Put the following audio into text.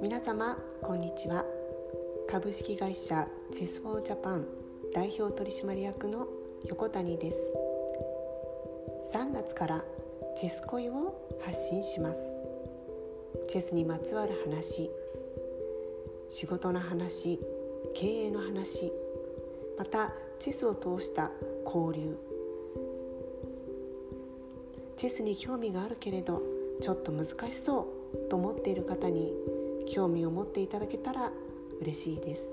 皆様こんにちは。株式会社チェスフォージャパン代表取締役の横谷です。3月からチェス恋を発信します。チェスにまつわる話仕事の話経営の話またチェスを通した交流。チェスに興味があるけれどちょっと難しそうと思っている方に興味を持っていただけたら嬉しいです。